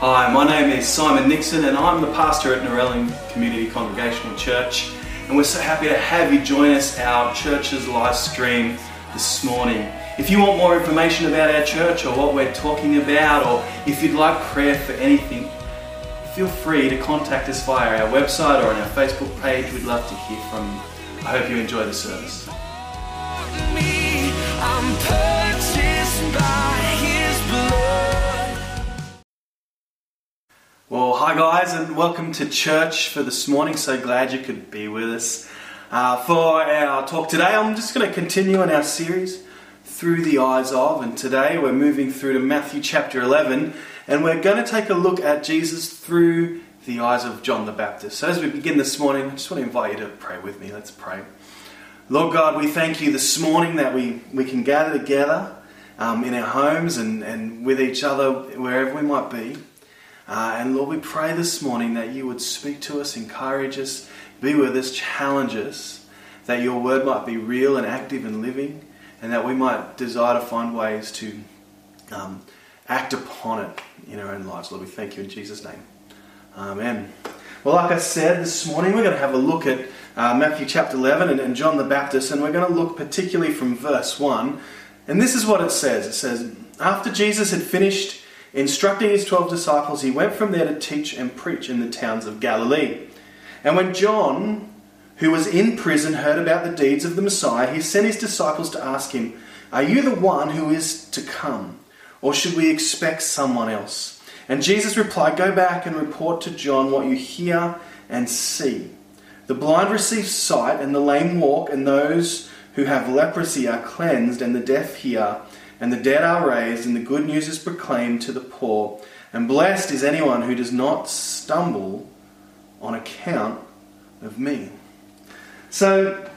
Hi, my name is Simon Nixon and I'm the pastor at Narellan Community Congregational Church and we're so happy to have you join us our church's live stream this morning. If you want more information about our church or what we're talking about or if you'd like prayer for anything, feel free to contact us via our website or on our Facebook page. We'd love to hear from you. I hope you enjoy the service. Well, hi guys, and welcome to church for this morning. So glad you could be with us. Uh, for our talk today, I'm just going to continue in our series through the eyes of, and today we're moving through to Matthew chapter 11, and we're going to take a look at Jesus through the eyes of John the Baptist. So as we begin this morning, I just want to invite you to pray with me. Let's pray. Lord God, we thank you this morning that we, we can gather together um, in our homes and, and with each other wherever we might be. Uh, and Lord, we pray this morning that you would speak to us, encourage us, be with us, challenge us, that your word might be real and active and living, and that we might desire to find ways to um, act upon it in our own lives. Lord, we thank you in Jesus' name. Amen. Well, like I said, this morning we're going to have a look at uh, Matthew chapter 11 and, and John the Baptist, and we're going to look particularly from verse 1. And this is what it says it says, After Jesus had finished instructing his 12 disciples, he went from there to teach and preach in the towns of Galilee. And when John, who was in prison, heard about the deeds of the Messiah, he sent his disciples to ask him, Are you the one who is to come, or should we expect someone else? And Jesus replied, Go back and report to John what you hear and see. The blind receive sight, and the lame walk, and those who have leprosy are cleansed, and the deaf hear, and the dead are raised, and the good news is proclaimed to the poor. And blessed is anyone who does not stumble on account of me. So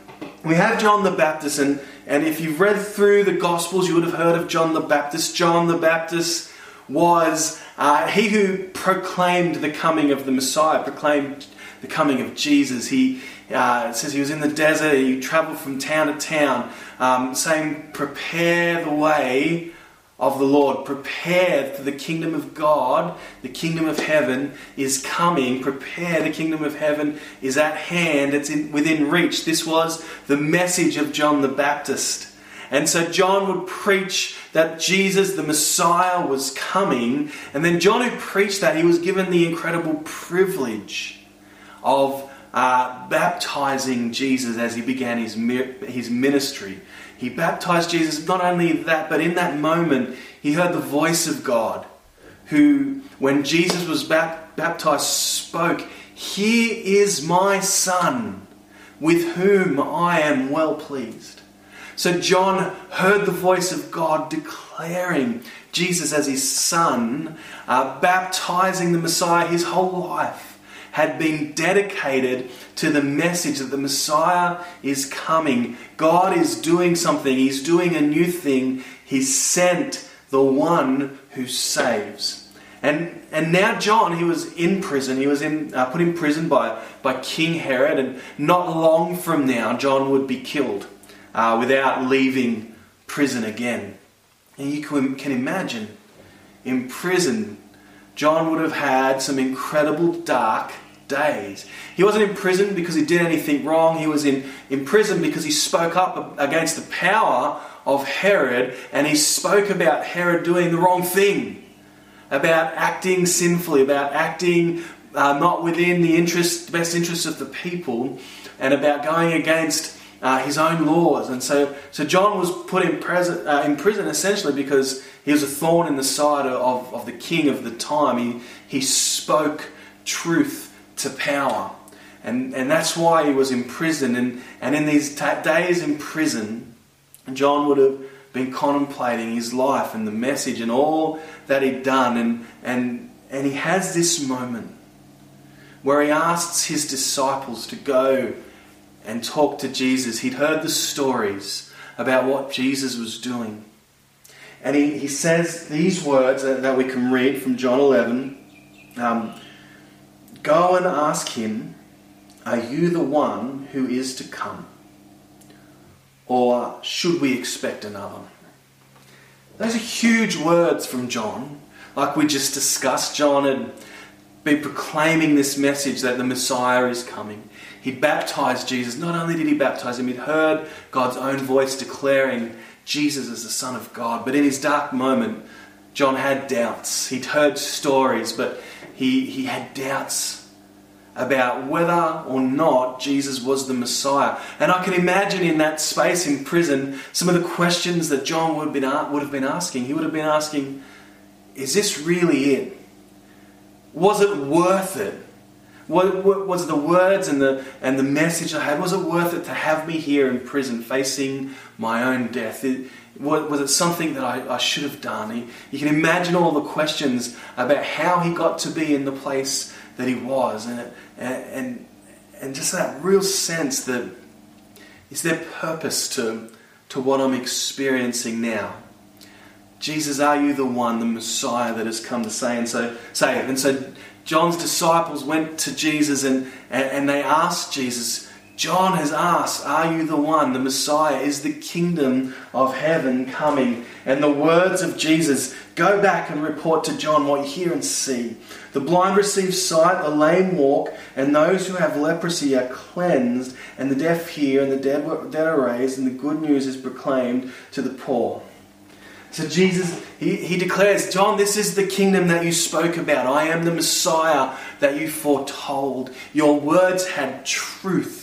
we have John the Baptist, and, and if you've read through the Gospels, you would have heard of John the Baptist. John the Baptist was uh, he who proclaimed the coming of the Messiah, proclaimed the coming of Jesus. He uh, says he was in the desert, he traveled from town to town, um, saying, Prepare the way of the Lord. Prepare for the kingdom of God. The kingdom of heaven is coming. Prepare, the kingdom of heaven is at hand. It's in, within reach. This was the message of John the Baptist. And so John would preach that Jesus, the Messiah, was coming. And then John, who preached that, he was given the incredible privilege of uh, baptizing Jesus as he began his, his ministry. He baptized Jesus, not only that, but in that moment, he heard the voice of God, who, when Jesus was baptized, spoke, Here is my Son, with whom I am well pleased. So John heard the voice of God declaring Jesus as his Son, uh, baptizing the Messiah his whole life had been dedicated to the message that the Messiah is coming. God is doing something, He's doing a new thing. He sent the one who saves. And, and now John, he was in prison. He was in, uh, put in prison by, by King Herod. And not long from now, John would be killed uh, without leaving prison again. And you can, can imagine, in prison, John would have had some incredible dark days. He wasn't in prison because he did anything wrong. He was in, in prison because he spoke up against the power of Herod and he spoke about Herod doing the wrong thing, about acting sinfully, about acting uh, not within the interest, best interests of the people, and about going against uh, his own laws. And so, so John was put in, prison, uh, in prison essentially because he was a thorn in the side of, of the king of the time. He, he spoke truth to power. And, and that's why he was in prison. And, and in these t- days in prison, John would have been contemplating his life and the message and all that he'd done. And, and, and he has this moment where he asks his disciples to go and talk to Jesus. He'd heard the stories about what Jesus was doing. And he, he says these words that, that we can read from John 11. Um, Go and ask him, Are you the one who is to come? Or should we expect another? Those are huge words from John. like we just discussed, John had been proclaiming this message that the Messiah is coming. He'd baptized Jesus. Not only did he baptize him, he'd heard God's own voice declaring Jesus as the Son of God. But in his dark moment, John had doubts. He'd heard stories, but he, he had doubts about whether or not Jesus was the Messiah. And I can imagine in that space in prison some of the questions that John would have been, would have been asking. He would have been asking, Is this really it? Was it worth it? What was the words and the, and the message I had, was it worth it to have me here in prison facing my own death? It, was it something that I, I should have done? You can imagine all the questions about how he got to be in the place that he was, and, and, and just that real sense that is there purpose to, to what I'm experiencing now? Jesus, are you the one, the Messiah that has come to say and so save? And so John's disciples went to Jesus and, and, they asked Jesus, John has asked, Are you the one, the Messiah? Is the kingdom of heaven coming? And the words of Jesus go back and report to John what you hear and see. The blind receive sight, the lame walk, and those who have leprosy are cleansed, and the deaf hear, and the dead, dead are raised, and the good news is proclaimed to the poor. So Jesus, he, he declares, John, this is the kingdom that you spoke about. I am the Messiah that you foretold. Your words had truth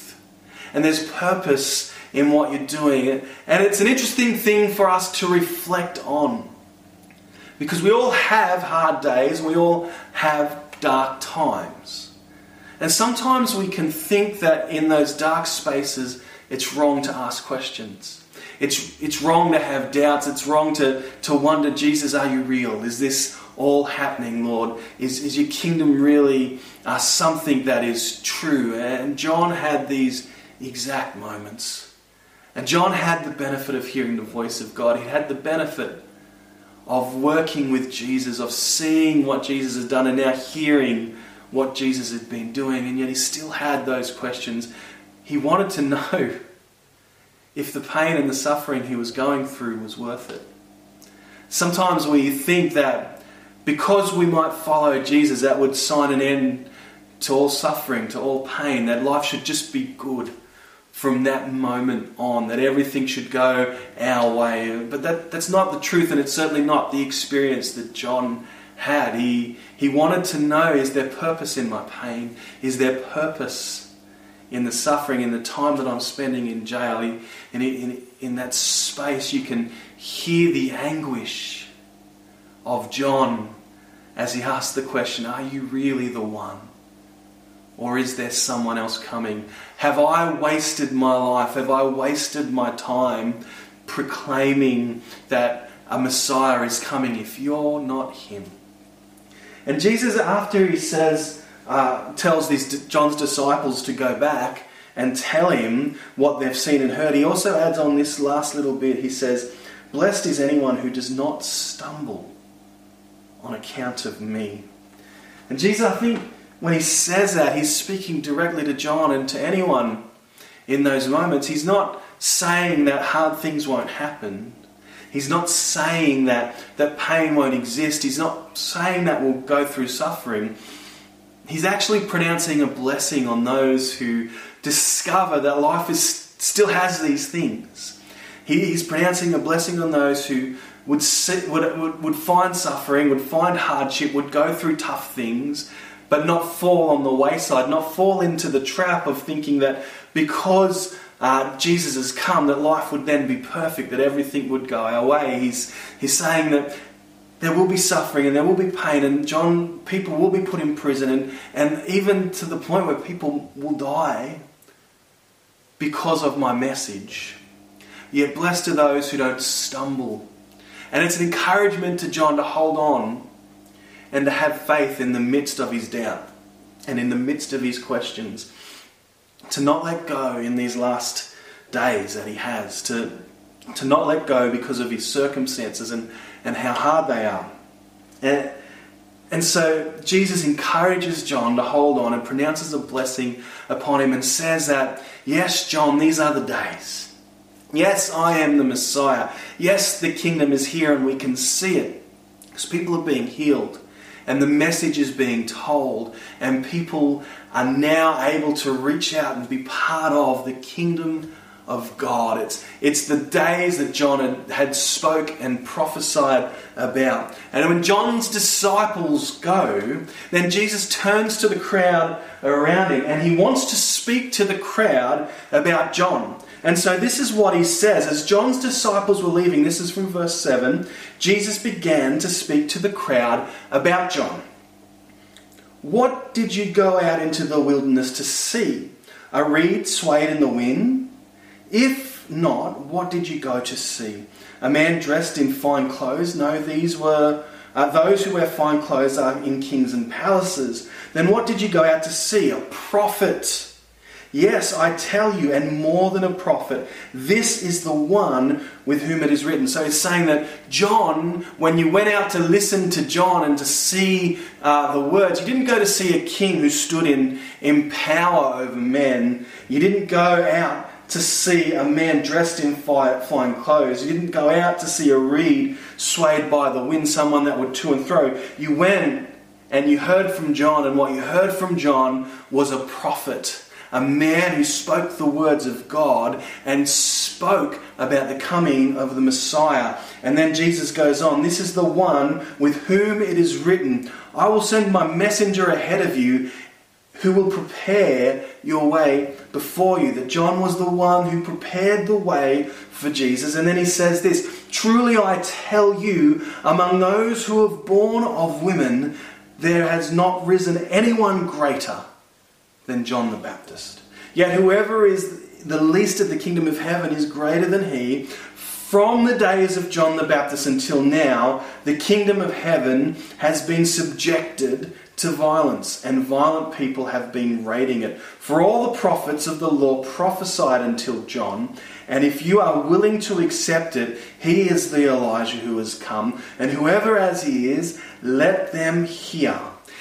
and there's purpose in what you're doing. And it's an interesting thing for us to reflect on. Because we all have hard days, we all have dark times. And sometimes we can think that in those dark spaces, it's wrong to ask questions. It's, it's wrong to have doubts. It's wrong to, to wonder, Jesus, are you real? Is this all happening, Lord? Is, is your kingdom really uh, something that is true? And John had these exact moments. And John had the benefit of hearing the voice of God. He had the benefit of working with Jesus, of seeing what Jesus had done, and now hearing what Jesus had been doing. And yet he still had those questions. He wanted to know if the pain and the suffering he was going through was worth it. Sometimes we think that because we might follow Jesus, that would sign an end to all suffering, to all pain, that life should just be good from that moment on, that everything should go our way. But that, that's not the truth, and it's certainly not the experience that John had. He, he wanted to know is there purpose in my pain? Is there purpose in the suffering, in the time that I'm spending in jail? In, in, in that space, you can hear the anguish of John as he asks the question Are you really the one? Or is there someone else coming? Have I wasted my life? Have I wasted my time proclaiming that a Messiah is coming if you're not Him? And Jesus, after he says, uh, tells these John's disciples to go back and tell him what they've seen and heard, he also adds on this last little bit. He says, Blessed is anyone who does not stumble on account of me. And Jesus, I think when he says that, he's speaking directly to John and to anyone in those moments. He's not saying that hard things won't happen. He's not saying that, that pain won't exist. He's not saying that we'll go through suffering. He's actually pronouncing a blessing on those who discover that life is, still has these things. He, he's pronouncing a blessing on those who would, see, would, would, would find suffering, would find hardship, would go through tough things, but not fall on the wayside, not fall into the trap of thinking that because uh, Jesus has come, that life would then be perfect, that everything would go our way. He's, he's saying that there will be suffering and there will be pain, and John, people will be put in prison, and, and even to the point where people will die because of my message. Yet blessed are those who don't stumble. And it's an encouragement to John to hold on and to have faith in the midst of his doubt and in the midst of his questions. To not let go in these last days that he has, to, to not let go because of his circumstances and, and how hard they are. And, and so Jesus encourages John to hold on and pronounces a blessing upon him and says that, yes, John, these are the days. Yes, I am the Messiah. Yes, the kingdom is here and we can see it. Because people are being healed and the message is being told, and people are now able to reach out and be part of the kingdom of God. It's, it's the days that John had, had spoke and prophesied about. And when John's disciples go, then Jesus turns to the crowd around him and he wants to speak to the crowd about John. And so this is what he says. As John's disciples were leaving, this is from verse 7, Jesus began to speak to the crowd about John. What did you go out into the wilderness to see? A reed swayed in the wind? If not, what did you go to see? A man dressed in fine clothes? No, these were uh, those who wear fine clothes are in kings and palaces. Then what did you go out to see? A prophet. Yes, I tell you, and more than a prophet, this is the one with whom it is written. So he's saying that John, when you went out to listen to John and to see uh, the words, you didn't go to see a king who stood in, in power over men. You didn't go out to see a man dressed in fine clothes. You didn't go out to see a reed swayed by the wind, someone that would to and fro. You went and you heard from John, and what you heard from John was a prophet, a man who spoke the words of God and spoke about the coming of the Messiah. And then Jesus goes on This is the one with whom it is written, I will send my messenger ahead of you who will prepare your way before you. That John was the one who prepared the way for Jesus. And then he says this Truly I tell you, among those who have born of women, there has not risen anyone greater than John the Baptist. Yet whoever is the least of the kingdom of heaven is greater than he. From the days of John the Baptist until now, the kingdom of heaven has been subjected to violence, and violent people have been raiding it. For all the prophets of the law prophesied until John, and if you are willing to accept it, he is the Elijah who has come, and whoever as he is, let them hear.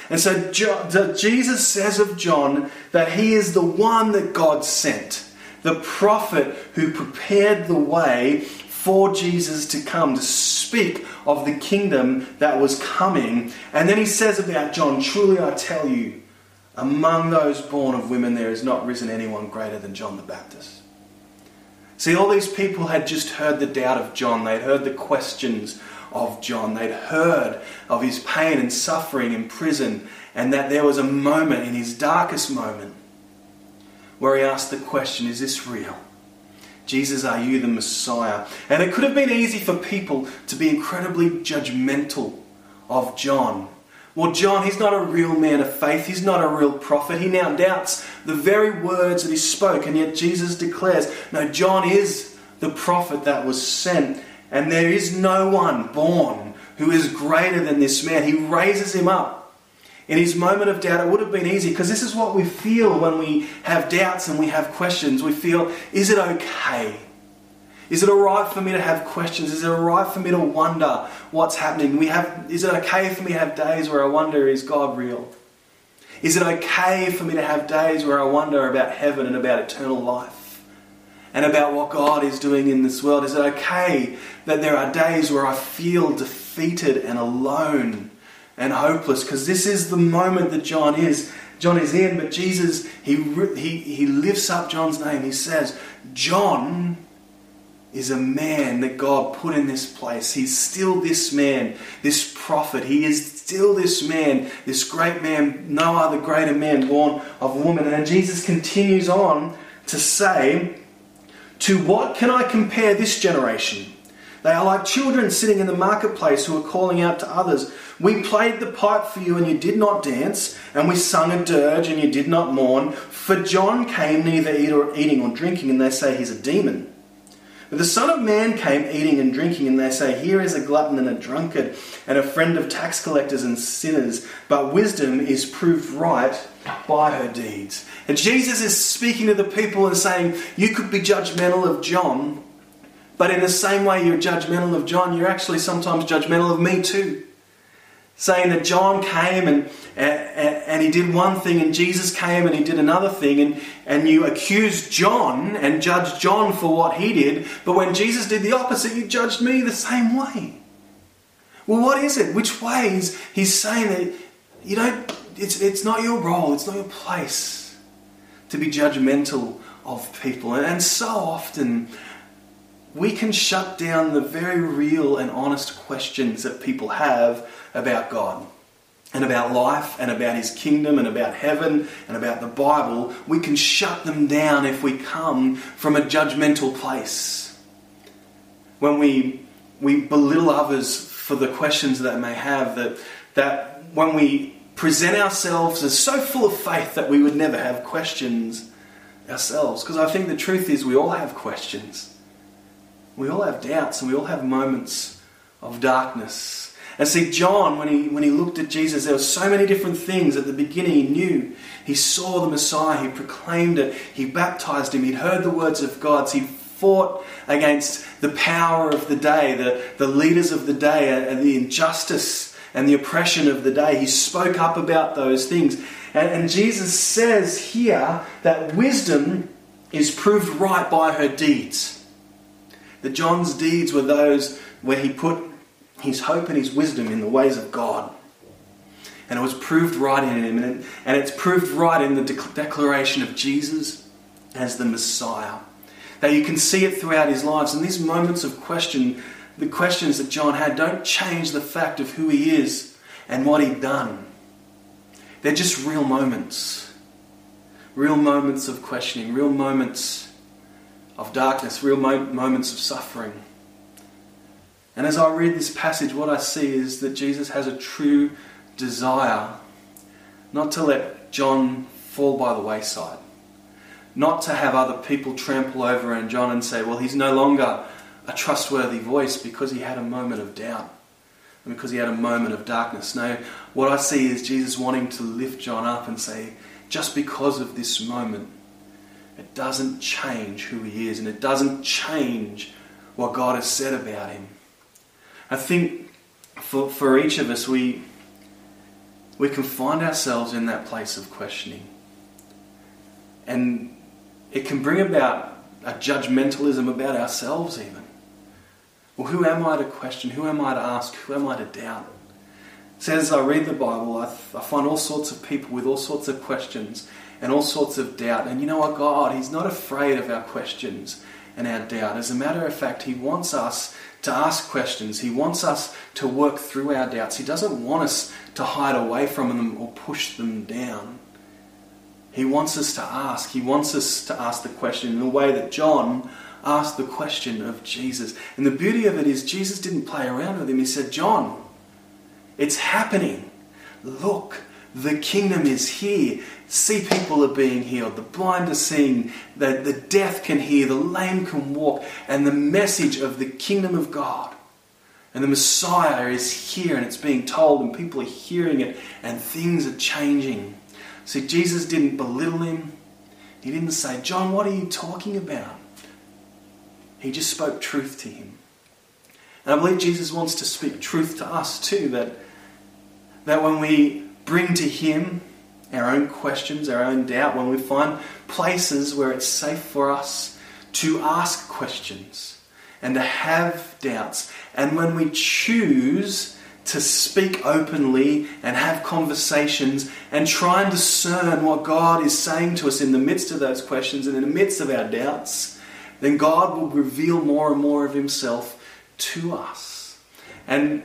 And so Jesus says of John that he is the one that God sent, the prophet who prepared the way for Jesus to come, to speak of the kingdom that was coming. And then he says about John, Truly I tell you, among those born of women, there has not risen anyone greater than John the Baptist. See, all these people had just heard the doubt of John, they'd heard the questions of John, they'd heard of his pain and suffering in prison, and that there was a moment in his darkest moment where he asked the question Is this real? Jesus, are you the Messiah? And it could have been easy for people to be incredibly judgmental of John. Well, John, he's not a real man of faith. He's not a real prophet. He now doubts the very words that he spoke, and yet Jesus declares, No, John is the prophet that was sent, and there is no one born who is greater than this man. He raises him up in his moment of doubt, it would have been easy because this is what we feel when we have doubts and we have questions. We feel, is it okay? Is it alright for me to have questions? Is it alright for me to wonder what's happening? We have, is it okay for me to have days where I wonder, is God real? Is it okay for me to have days where I wonder about heaven and about eternal life? And about what God is doing in this world? Is it okay that there are days where I feel defeated and alone? And hopeless because this is the moment that John is. John is in, but Jesus, he, he, he lifts up John's name. He says, John is a man that God put in this place. He's still this man, this prophet. He is still this man, this great man, no other greater man born of woman. And Jesus continues on to say, To what can I compare this generation? They are like children sitting in the marketplace who are calling out to others. We played the pipe for you and you did not dance, and we sung a dirge and you did not mourn. For John came neither eating or drinking, and they say he's a demon. But the Son of Man came eating and drinking, and they say, Here is a glutton and a drunkard, and a friend of tax collectors and sinners. But wisdom is proved right by her deeds. And Jesus is speaking to the people and saying, You could be judgmental of John, but in the same way you're judgmental of John, you're actually sometimes judgmental of me too saying that John came and, and, and, he did one thing and Jesus came and he did another thing and, and you accused John and judged John for what he did, but when Jesus did the opposite, you judged me the same way. Well, what is it? Which ways? He's saying that you don't, it's, it's not your role, it's not your place to be judgmental of people. And so often, we can shut down the very real and honest questions that people have about God and about life and about His kingdom and about heaven and about the Bible. We can shut them down if we come from a judgmental place. When we, we belittle others for the questions that they may have, that, that when we present ourselves as so full of faith that we would never have questions ourselves. Because I think the truth is, we all have questions. We all have doubts and we all have moments of darkness. And see, John, when he, when he looked at Jesus, there were so many different things. At the beginning, he knew. He saw the Messiah. He proclaimed it. He baptized him. He'd heard the words of God. He fought against the power of the day, the, the leaders of the day, and the injustice and the oppression of the day. He spoke up about those things. And, and Jesus says here that wisdom is proved right by her deeds. That John's deeds were those where he put his hope and his wisdom in the ways of God. And it was proved right in him. And, it's proved right in the de- declaration of Jesus as the Messiah. Now you can see it throughout his lives. And these moments of question the questions that John had don't change the fact of who he is and what he'd done. They're just real moments. Real moments of questioning, real moments of darkness, real mo- moments of suffering. And as I read this passage, what I see is that Jesus has a true desire not to let John fall by the wayside, not to have other people trample over and John and say, well, he's no longer a trustworthy voice because he had a moment of doubt and because he had a moment of darkness. No, what I see is Jesus wanting to lift John up and say, just because of this moment, it doesn't change who he is and it doesn't change what God has said about him. I think for, for each of us, we, we can find ourselves in that place of questioning. And it can bring about a judgmentalism about ourselves, even. Well, who am I to question? Who am I to ask? Who am I to doubt? So as I read the Bible, I, I find all sorts of people with all sorts of questions and all sorts of doubt. And you know what? God, He's not afraid of our questions and our doubt. As a matter of fact, He wants us to ask questions. He wants us to work through our doubts. He doesn't want us to hide away from them or push them down. He wants us to ask. He wants us to ask the question in the way that John asked the question of Jesus. And the beauty of it is, Jesus didn't play around with him. He said, John, it's happening. Look, the kingdom is here. See, people are being healed. The blind are seeing. The, the deaf can hear. The lame can walk. And the message of the kingdom of God and the Messiah is here and it's being told, and people are hearing it, and things are changing. See, Jesus didn't belittle him. He didn't say, John, what are you talking about? He just spoke truth to him. And I believe Jesus wants to speak truth to us too, that, that when we bring to Him our own questions, our own doubt, when we find places where it's safe for us to ask questions and to have doubts, and when we choose to speak openly and have conversations and try and discern what God is saying to us in the midst of those questions and in the midst of our doubts, then God will reveal more and more of Himself to us. And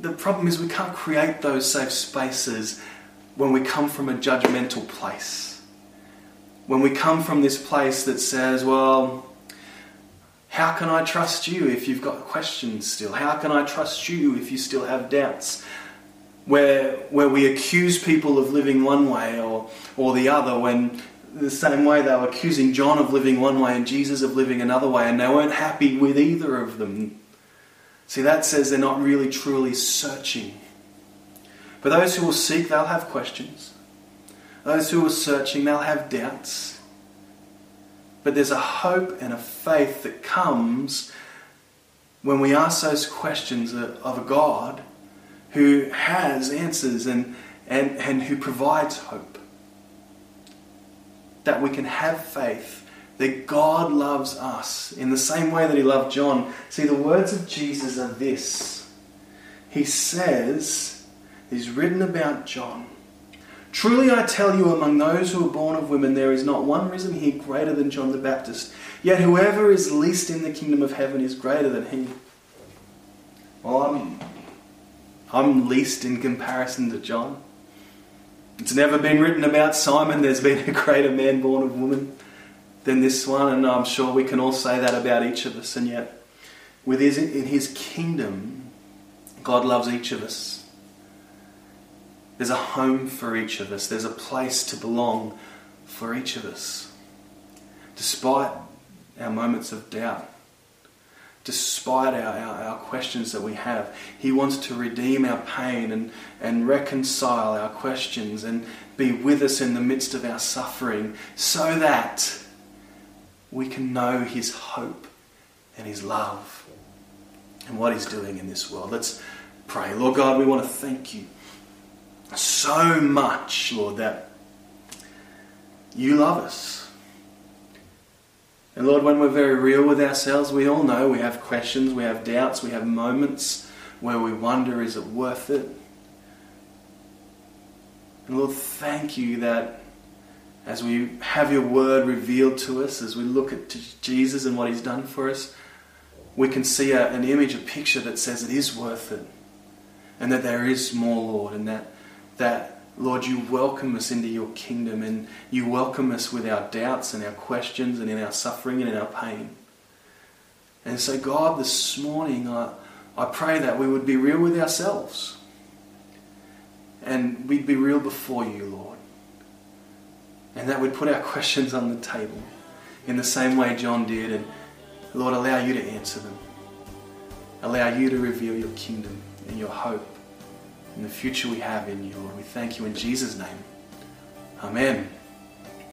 the problem is we can't create those safe spaces when we come from a judgmental place. When we come from this place that says, well, how can I trust you if you've got questions still? How can I trust you if you still have doubts? Where, where we accuse people of living one way or, or the other when the same way they were accusing John of living one way and Jesus of living another way, and they weren't happy with either of them. See, that says they're not really truly searching. But those who will seek, they'll have questions. Those who are searching, they'll have doubts. But there's a hope and a faith that comes when we ask those questions of a God who has answers and, and, and who provides hope that we can have faith that God loves us in the same way that He loved John. See, the words of Jesus are this he says, is written about John. Truly I tell you, among those who are born of women, there is not one risen here greater than John the Baptist. Yet whoever is least in the kingdom of heaven is greater than he. Well, I'm, I'm least in comparison to John. It's never been written about Simon, there's been a greater man born of woman than this one, and I'm sure we can all say that about each of us, and yet, with his, in his kingdom, God loves each of us. There's a home for each of us, there's a place to belong for each of us. Despite our moments of doubt, despite our, our, our, questions that we have, He wants to redeem our pain and, and reconcile our questions and be with us in the midst of our suffering so that we can know His hope and His love and what He's doing in this world. Let's pray. Lord God, we want to thank you so much, Lord, that you love us. And Lord, when we're very real with ourselves, we all know we have questions, we have doubts, we have moments where we wonder, is it worth it? And Lord, thank you that as we have your word revealed to us, as we look at Jesus and what he's done for us, we can see a, an image, a picture that says it is worth it. And that there is more, Lord, and that, that Lord, you welcome us into your kingdom and you welcome us with our doubts and our questions and in our suffering and in our pain. And so, God, this morning, I, I pray that we would be real with ourselves and we'd be real before you, Lord. And that we'd put our questions on the table in the same way John did. And Lord, allow you to answer them. Allow you to reveal your kingdom and your hope and the future we have in you, Lord. We thank you in Jesus' name. Amen.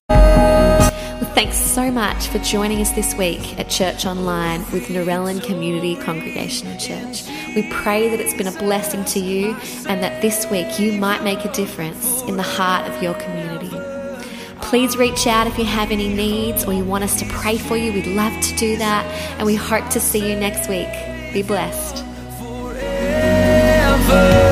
Well, thanks so much for joining us this week at Church Online with Narellan Community Congregational Church. We pray that it's been a blessing to you and that this week you might make a difference in the heart of your community. Please reach out if you have any needs or you want us to pray for you. We'd love to do that. And we hope to see you next week. Be blessed. Forever.